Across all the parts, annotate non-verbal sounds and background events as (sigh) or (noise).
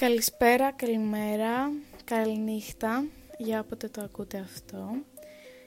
Καλησπέρα, καλημέρα, καληνύχτα για όποτε το ακούτε αυτό.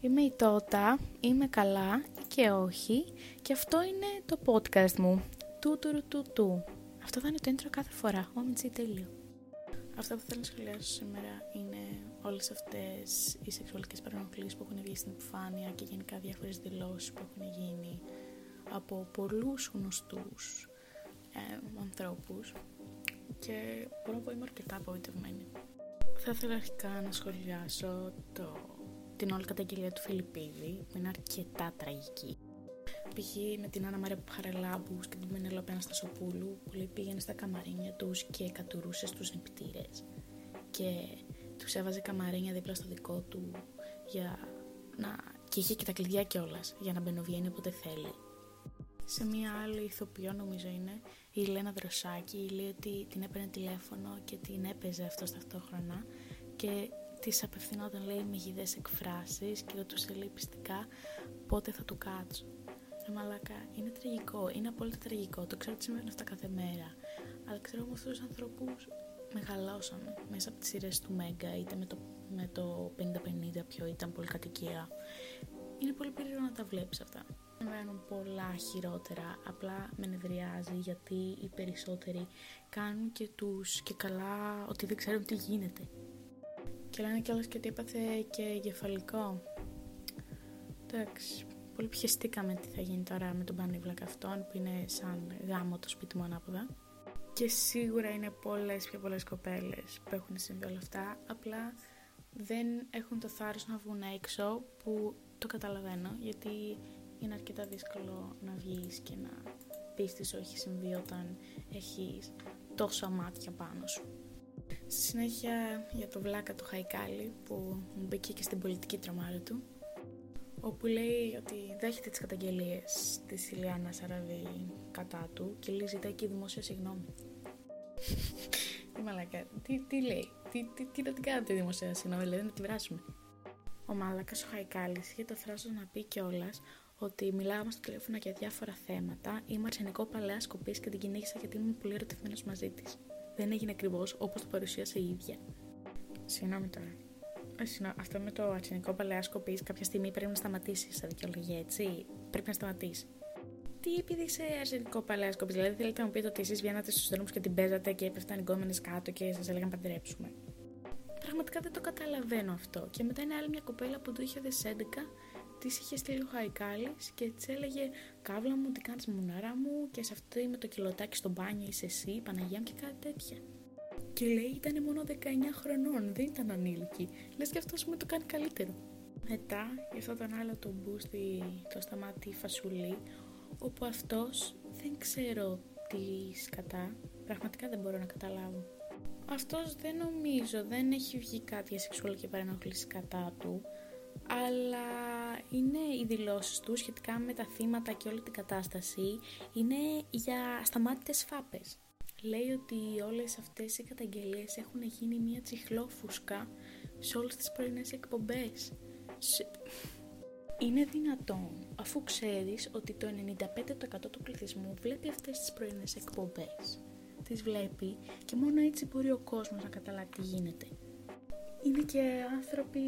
Είμαι η Τότα, είμαι καλά και όχι και αυτό είναι το podcast μου. Του του του του. Αυτό θα είναι το intro κάθε φορά. OMG, τέλειο. Αυτό που θέλω να σχολιάσω σήμερα είναι όλες αυτές οι σεξουαλικές παρενοχλήσεις που έχουν βγει στην επιφάνεια και γενικά διάφορες δηλώσεις που έχουν γίνει από πολλούς γνωστούς ε, ανθρώπους και μπορώ να πω είμαι αρκετά απογοητευμένη. Θα ήθελα αρχικά να σχολιάσω το, την όλη καταγγελία του Φιλιππίδη που είναι αρκετά τραγική. Π.χ. με την Άννα Μαρία Χαρελάμπους και την Μενέλοπη Αναστασοπούλου που λέει πήγαινε στα καμαρίνια τους και κατουρούσε στους νηπτήρες και τους έβαζε καμαρίνια δίπλα στο δικό του για να... και είχε και τα κλειδιά κιόλας για να μπαινοβγαίνει όποτε θέλει. Σε μία άλλη ηθοποιό νομίζω είναι η Λένα Δροσάκη λέει ότι την έπαιρνε τηλέφωνο και την έπαιζε αυτό ταυτόχρονα και της απευθυνόταν λέει με γιδές εκφράσεις και ρωτούσε λέει πιστικά πότε θα του κάτσω. Ε, μαλάκα, είναι τραγικό, είναι απόλυτα τραγικό, το ξέρω ότι συμβαίνουν αυτά κάθε μέρα. Αλλά ξέρω όμως αυτού τους ανθρώπους μεγαλώσαμε μέσα από τις σειρές του Μέγκα, είτε με το, με το 50-50 πιο ήταν πολυκατοικία. Είναι πολύ περίεργο να τα βλέπεις αυτά συμβαίνουν πολλά χειρότερα, απλά με νευριάζει γιατί οι περισσότεροι κάνουν και τους και καλά ότι δεν ξέρουν τι γίνεται. Και λένε κιόλας και ότι έπαθε και εγκεφαλικό. Εντάξει, πολύ πιεστήκαμε τι θα γίνει τώρα με τον πανίβλακα αυτόν που είναι σαν γάμο το σπίτι μου ανάποδα. Και σίγουρα είναι πολλές πιο πολλές κοπέλες που έχουν συμβεί όλα αυτά, απλά δεν έχουν το θάρρος να βγουν έξω που το καταλαβαίνω γιατί είναι αρκετά δύσκολο να βγεις και να πεις τις όχι συμβεί όταν έχεις τόσα μάτια πάνω σου. Στη συνέχεια για το βλάκα του Χαϊκάλη που μπήκε και στην πολιτική τρομάρη του όπου λέει ότι δέχεται τις καταγγελίες της Ηλιάνα Αραβή κατά του και λέει ζητάει και δημόσια συγγνώμη. (laughs) τι μαλακά, τι, τι λέει, τι, τι, τι να την κάνετε δημόσια συγγνώμη, δηλαδή να την βράσουμε. Ο Μάλακας ο Χαϊκάλης είχε το θράσος να πει κιόλας ότι μιλάγαμε στο τηλέφωνο για διάφορα θέματα. Είμαι αρσενικό παλαιάς σκοπή και την κυνήγησα γιατί ήμουν πολύ ερωτευμένος μαζί της. Δεν έγινε ακριβώς όπως το παρουσίασε η ίδια. Συγγνώμη τώρα. Ε, αυτό με το αρσενικό παλαιάς σκοπή κάποια στιγμή πρέπει να σταματήσεις σαν δικαιολογία, έτσι; Πρέπει να σταματήσεις. Τι επειδή είσαι αρσενικό παλαιάς σκοπή, δηλαδή θέλετε να μου πείτε ότι εσείς βγαίνατε στους δρόμους και την παίζατε και έπεφταν οι γκόμενες κάτω και σας έλεγαν παντρέψουμε. Πραγματικά δεν το καταλαβαίνω αυτό. Και μετά είναι άλλη μια κοπέλα που το 2011 της είχε στείλει ο Χαϊκάλης και της έλεγε Καύλα μου, τι κάνεις μουνάρα μου, και σε αυτό με το κιλοτάκι στο μπάνιο είσαι εσύ, Παναγία μου και κάτι τέτοια. Και λέει ήταν μόνο 19 χρονών, δεν ήταν ανήλικη. Λες και αυτός μου το κάνει καλύτερο. Μετά, για αυτό τον άλλο τον μπούστι, το σταμάτη φασουλή, όπου αυτός δεν ξέρω τι σκατά, πραγματικά δεν μπορώ να καταλάβω. Αυτός δεν νομίζω, δεν έχει βγει κάτι για σεξουαλική παρενόχληση κατά του, αλλά είναι οι δηλώσεις του σχετικά με τα θύματα και όλη την κατάσταση είναι για σταμάτητες φάπες. Λέει ότι όλες αυτές οι καταγγελίες έχουν γίνει μια τσιχλόφουσκα σε όλες τις πρωινές εκπομπές. Είναι δυνατόν, αφού ξέρεις ότι το 95% του πληθυσμού βλέπει αυτές τις πρωινές εκπομπές. Τις βλέπει και μόνο έτσι μπορεί ο κόσμος να καταλάβει τι γίνεται είναι και άνθρωποι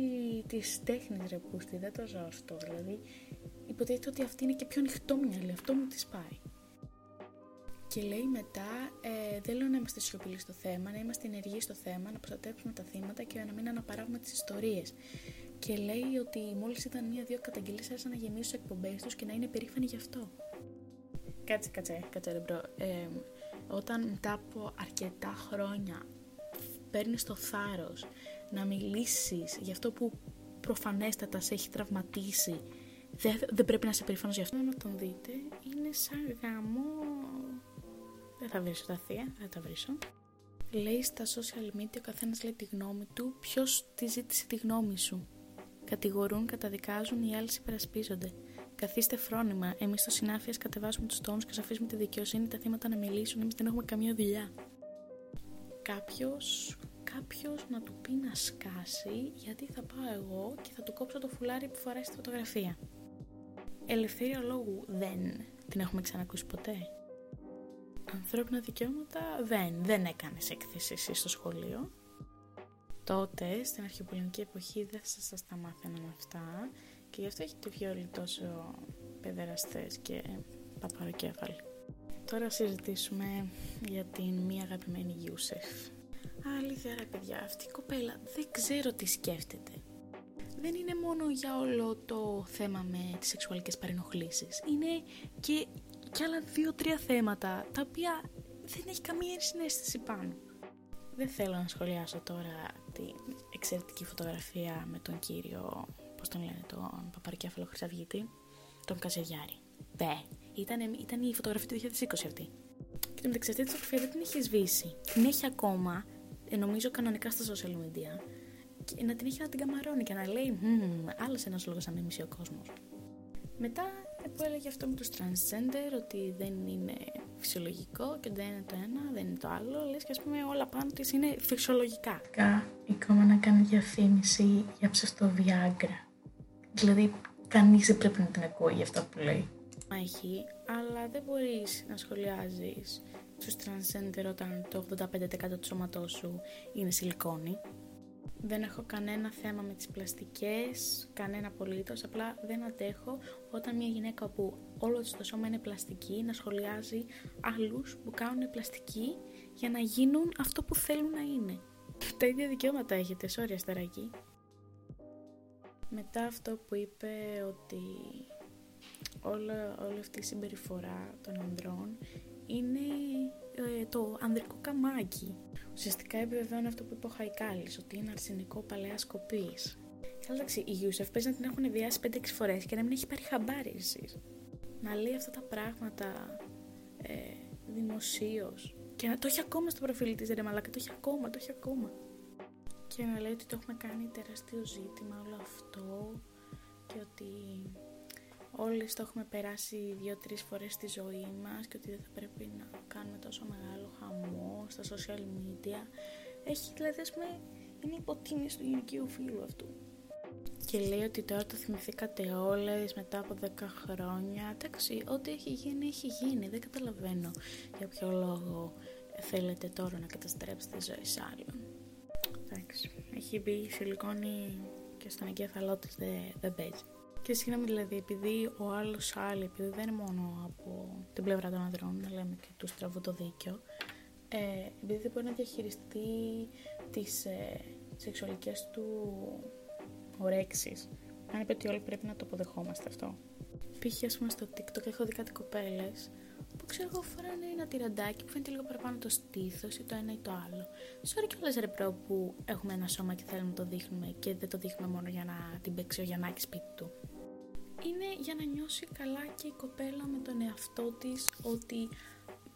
της τέχνης ρε πούστη, δεν το ζω αυτό, δηλαδή υποτίθεται ότι αυτή είναι και πιο ανοιχτόμυαλη, αυτό μου της πάει. Και λέει μετά, ε, δεν λέω να είμαστε σιωπηλοί στο θέμα, να είμαστε ενεργοί στο θέμα, να προστατέψουμε τα θύματα και να μην αναπαράγουμε τις ιστορίες. Και λέει ότι μόλις ήταν μία-δύο καταγγελίες άρχισαν να γεμίσουν τις εκπομπές τους και να είναι περήφανοι γι' αυτό. Κάτσε, κάτσε, κάτσε ρε bro. Ε, όταν μετά από αρκετά χρόνια παίρνεις το θάρρος να μιλήσεις για αυτό που προφανέστατα σε έχει τραυματίσει. Δεν, δεν πρέπει να είσαι περήφανος για αυτό. Να τον δείτε. Είναι σαν γάμο. Δεν θα βρίσω τα θεία δεν τα βρίσω λέει στα social media ο καθένας λέει τη γνώμη του. Ποιος τη ζήτησε τη γνώμη σου; Κατηγορούν, καταδικάζουν οι άλλοι υπερασπίζονται Καθίστε φρόνημα. Εμείς στο συνάφεια κατεβάζουμε τους τόνους και σα αφήσουμε τη δικαιοσύνη τα θύματα να μιλήσουν. Εμείς δεν έχουμε καμία δουλειά. Κάποιο κάποιος να του πει να σκάσει γιατί θα πάω εγώ και θα του κόψω το φουλάρι που φοράει στη φωτογραφία. Ελευθερία λόγου δεν την έχουμε ξανακούσει ποτέ. ανθρώπινα δικαιώματα δεν, δεν έκανες έκθεση εσύ στο σχολείο. Τότε, στην αρχαιοπολεμική εποχή, δεν σας, σας τα μάθαιναν αυτά και γι' αυτό έχετε βγει όλοι τόσο παιδεραστές και παπαροκέφαλοι. Τώρα συζητήσουμε για την μία αγαπημένη Γιούσεφ. Αλήθεια ρε παιδιά, αυτή η κοπέλα δεν ξέρω τι σκέφτεται. Δεν είναι μόνο για όλο το θέμα με τις σεξουαλικές παρενοχλήσεις. Είναι και, και άλλα δύο-τρία θέματα τα οποία δεν έχει καμία συνέστηση πάνω. Δεν θέλω να σχολιάσω τώρα την εξαιρετική φωτογραφία με τον κύριο, πώς τον λένε, τον Παπαρικέφαλο Χρυσαυγήτη, τον Καζεγιάρη. Δε, ήταν, ήταν η φωτογραφία του 2020 αυτή. Και μεταξύ αυτή τη φωτογραφία δεν την έχει σβήσει. Την έχει ακόμα, ε, νομίζω κανονικά στα social media, και να την έχει να την καμαρώνει και να λέει άλλος ένας λόγος να μην μισεί ο κόσμος. Μετά που έλεγε αυτό με τους transgender ότι δεν είναι φυσιολογικό και δεν είναι το ένα, δεν είναι το άλλο, λες και ας πούμε όλα πάνω της είναι φυσιολογικά. Η κόμμα να κάνει διαφήμιση για ψευτό Viagra. Δηλαδή κανείς δεν πρέπει να την ακούει για αυτά που λέει. Έχει, αλλά δεν μπορείς να σχολιάζεις τους transgender όταν το 85% του σώματός σου είναι σιλικόνη. Δεν έχω κανένα θέμα με τις πλαστικές, κανένα απολύτως, απλά δεν αντέχω όταν μια γυναίκα που όλο της το σώμα είναι πλαστική να σχολιάζει άλλους που κάνουν πλαστική για να γίνουν αυτό που θέλουν να είναι. Τα ίδια δικαιώματα έχετε, sorry αστεράκι. Μετά αυτό που είπε ότι όλη αυτή η συμπεριφορά των ανδρών είναι ε, το ανδρικό καμάκι. Ουσιαστικά επιβεβαιώνει αυτό που είπε ο Χαϊκάλης, ότι είναι αρσενικό παλαιά κοπή. Εντάξει, η Γιούσεφ παίζει να την έχουν διάσει 5-6 φορές και να μην έχει πάρει χαμπάρι εσείς. Να λέει αυτά τα πράγματα ε, δημοσίως. Και να το έχει ακόμα στο προφίλ της ρε μαλάκα, το έχει ακόμα, το έχει ακόμα. Και να λέει ότι το έχουμε κάνει τεράστιο ζήτημα όλο αυτό και ότι όλοι το έχουμε περάσει δύο-τρεις φορές στη ζωή μας και ότι δεν θα πρέπει να κάνουμε τόσο μεγάλο χαμό στα social media. Έχει δηλαδή, ας πούμε, είναι υποτίμηση του γυναικείου φίλου αυτού. Και λέει ότι τώρα το θυμηθήκατε όλες μετά από 10 χρόνια. Εντάξει, ό,τι έχει γίνει, έχει γίνει. Δεν καταλαβαίνω για ποιο λόγο θέλετε τώρα να καταστρέψετε τη ζωή άλλων. Εντάξει, έχει μπει σιλικόνη και στον εγκέφαλό της δεν, δεν παίζει. Και συγγνώμη δηλαδή, επειδή ο άλλος άλλη, επειδή δεν είναι μόνο από την πλευρά των ανδρών, να λέμε και του στραβού το δίκιο, ε, επειδή δεν μπορεί να διαχειριστεί τις ε, σεξουαλικές του ορέξεις. Αν είπε ότι όλοι πρέπει να το αποδεχόμαστε αυτό. Π.χ. ας πούμε στο TikTok έχω δει κάτι κοπέλες που ξέρω εγώ φοράνε ένα τυραντάκι που φαίνεται λίγο παραπάνω το στήθος ή το ένα ή το άλλο. Σωρή κιόλας ρε προ που έχουμε ένα σώμα και θέλουμε να το δείχνουμε και δεν το δείχνουμε μόνο για να την παίξει ο Γιαννάκης σπίτι του είναι για να νιώσει καλά και η κοπέλα με τον εαυτό της ότι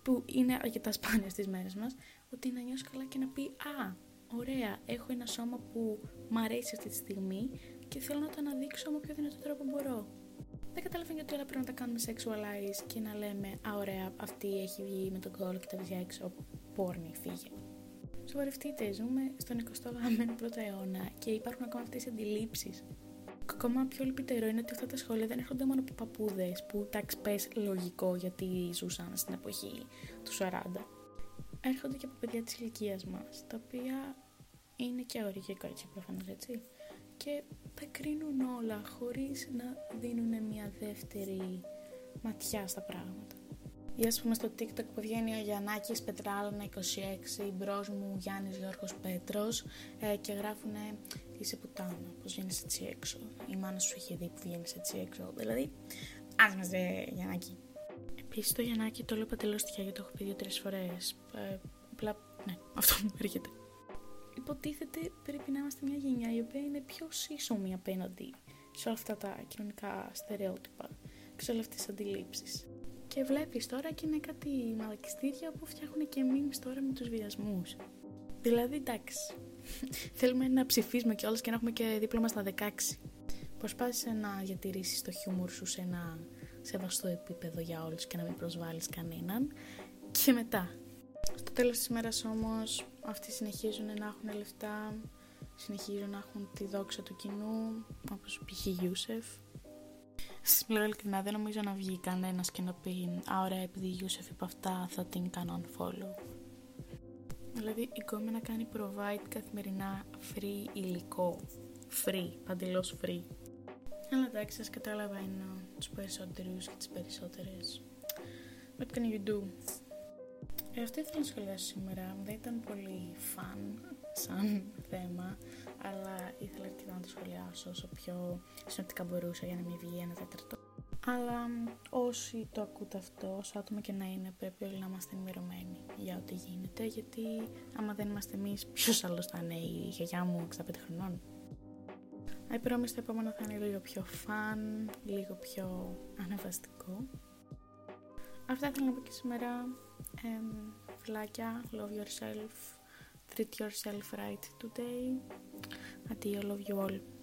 που είναι αρκετά σπάνια στις μέρες μας ότι να νιώσει καλά και να πει «Α, ωραία, έχω ένα σώμα που μ' αρέσει αυτή τη στιγμή και θέλω να το αναδείξω με πιο δυνατό τρόπο μπορώ». Δεν καταλαβαίνω γιατί όλα πρέπει να τα κάνουμε sexualize και να λέμε «Α, ωραία, αυτή έχει βγει με τον κόλλο και τα βυζιά έξω, πόρνη, φύγε». Σοβαρευτείτε, ζούμε στον 21ο αιώνα και υπάρχουν ακόμα αυτές οι αντιλήψεις ακόμα πιο λυπητερό είναι ότι αυτά τα σχόλια δεν έρχονται μόνο από παππούδες που τάξη πες λογικό γιατί ζούσαν στην εποχή του 40. Έρχονται και από παιδιά της ηλικίας μας, τα οποία είναι και οριακό έτσι προφανώς έτσι. Και τα κρίνουν όλα χωρίς να δίνουν μια δεύτερη ματιά στα πράγματα. Ή ας πούμε στο TikTok που βγαίνει ο Γιαννάκης Πετράλανα 26, μπρος μου Γιάννης Γιώργος Πέτρος ε, και γράφουνε είσαι πουτάνα, πώς βγαίνεις έτσι έξω. Η μάνα σου είχε δει που βγαίνεις έτσι έξω. Δηλαδή, ας μας δε Γιαννάκη. Επίσης το Γιαννάκη το λέω παντελώς τυχαία γιατί το έχω πει δύο-τρεις φορές. Ε, απλά, ναι, (laughs) αυτό μου έρχεται. Υποτίθεται πρέπει να είμαστε μια γενιά η οποία είναι πιο σύσσωμη απέναντι σε όλα αυτά τα κοινωνικά στερεότυπα και σε όλες αυτές τις αντιλήψεις. Και βλέπεις τώρα και είναι κάτι μαλακιστήρια που φτιάχνουν και memes τώρα με τους βιασμούς. Δηλαδή, εντάξει, (laughs) θέλουμε να ψηφίσουμε κιόλας και να έχουμε και δίπλωμα στα 16. Προσπάθησε να διατηρήσεις το χιούμορ σου σε ένα σεβαστό επίπεδο για όλους και να μην προσβάλλεις κανέναν. Και μετά. Στο τέλος της ημέρας όμως, αυτοί συνεχίζουν να έχουν λεφτά, συνεχίζουν να έχουν τη δόξα του κοινού, όπως π.χ. Γιούσεφ. Συμπληρώ ειλικρινά, δεν νομίζω να βγει κανένας και να πει Α, ωραία, επειδή η Ιούσεφ είπε αυτά, θα την κάνω unfollow. Δηλαδή, η να κάνει provide καθημερινά free υλικό. Free, παντελώς free. Αλλά εντάξει, σας καταλαβαίνω τους περισσότερους και τις περισσότερες. What can you do? Ε, αυτό ήθελα να σχολιάσω σήμερα. Δεν ήταν πολύ fun σαν θέμα, αλλά ήθελα αρκετά να το σχολιάσω όσο πιο συνοπτικά μπορούσα για να μην βγει ένα τέταρτο. Αλλά όσοι το ακούτε αυτό, όσο άτομα και να είναι, πρέπει όλοι να είμαστε ενημερωμένοι για ό,τι γίνεται, γιατί άμα δεν είμαστε εμείς, ποιος άλλος θα είναι η γιαγιά μου 65 χρονών; I promise το επόμενο θα είναι λίγο πιο fun, λίγο πιο ανεβαστικό. Αυτά ήθελα να πω και σήμερα. Um, φιλάκια, love yourself, treat yourself right today. Αντίο, love you all.